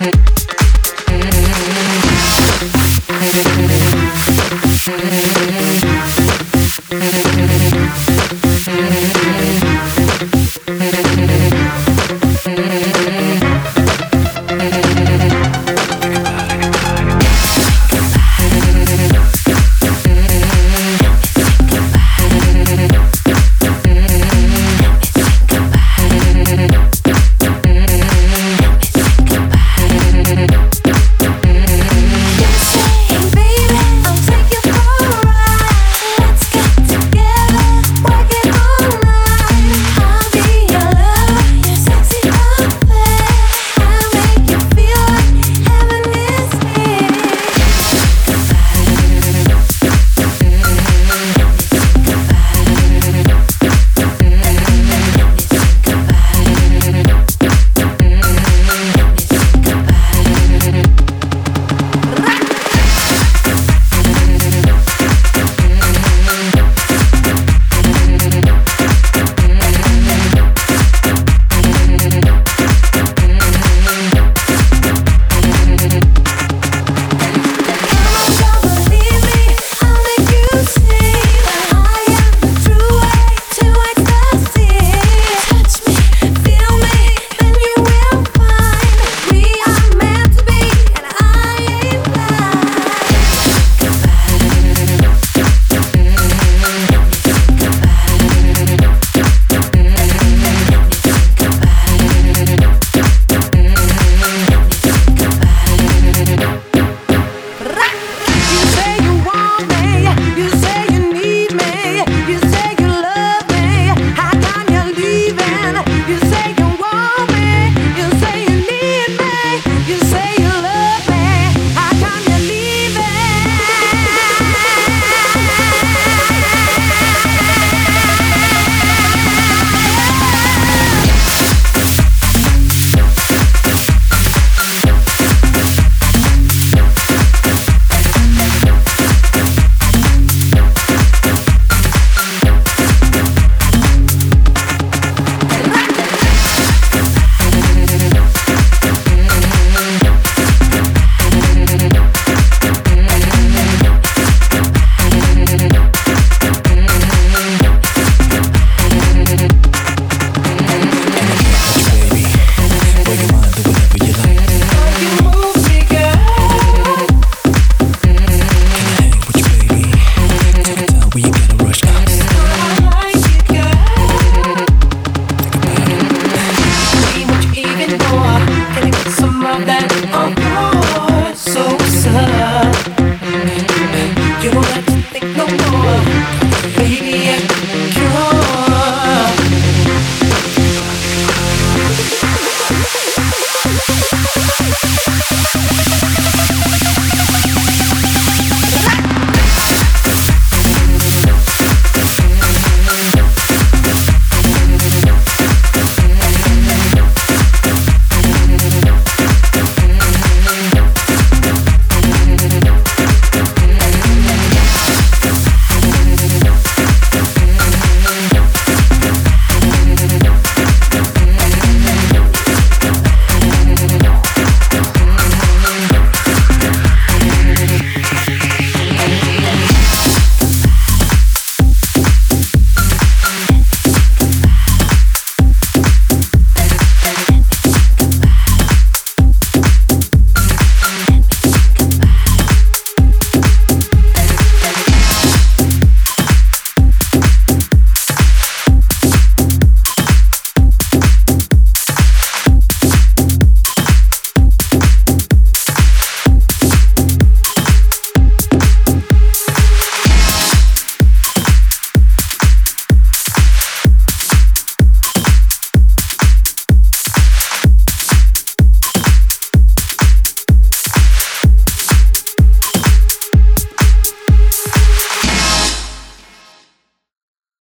Thank you. fire.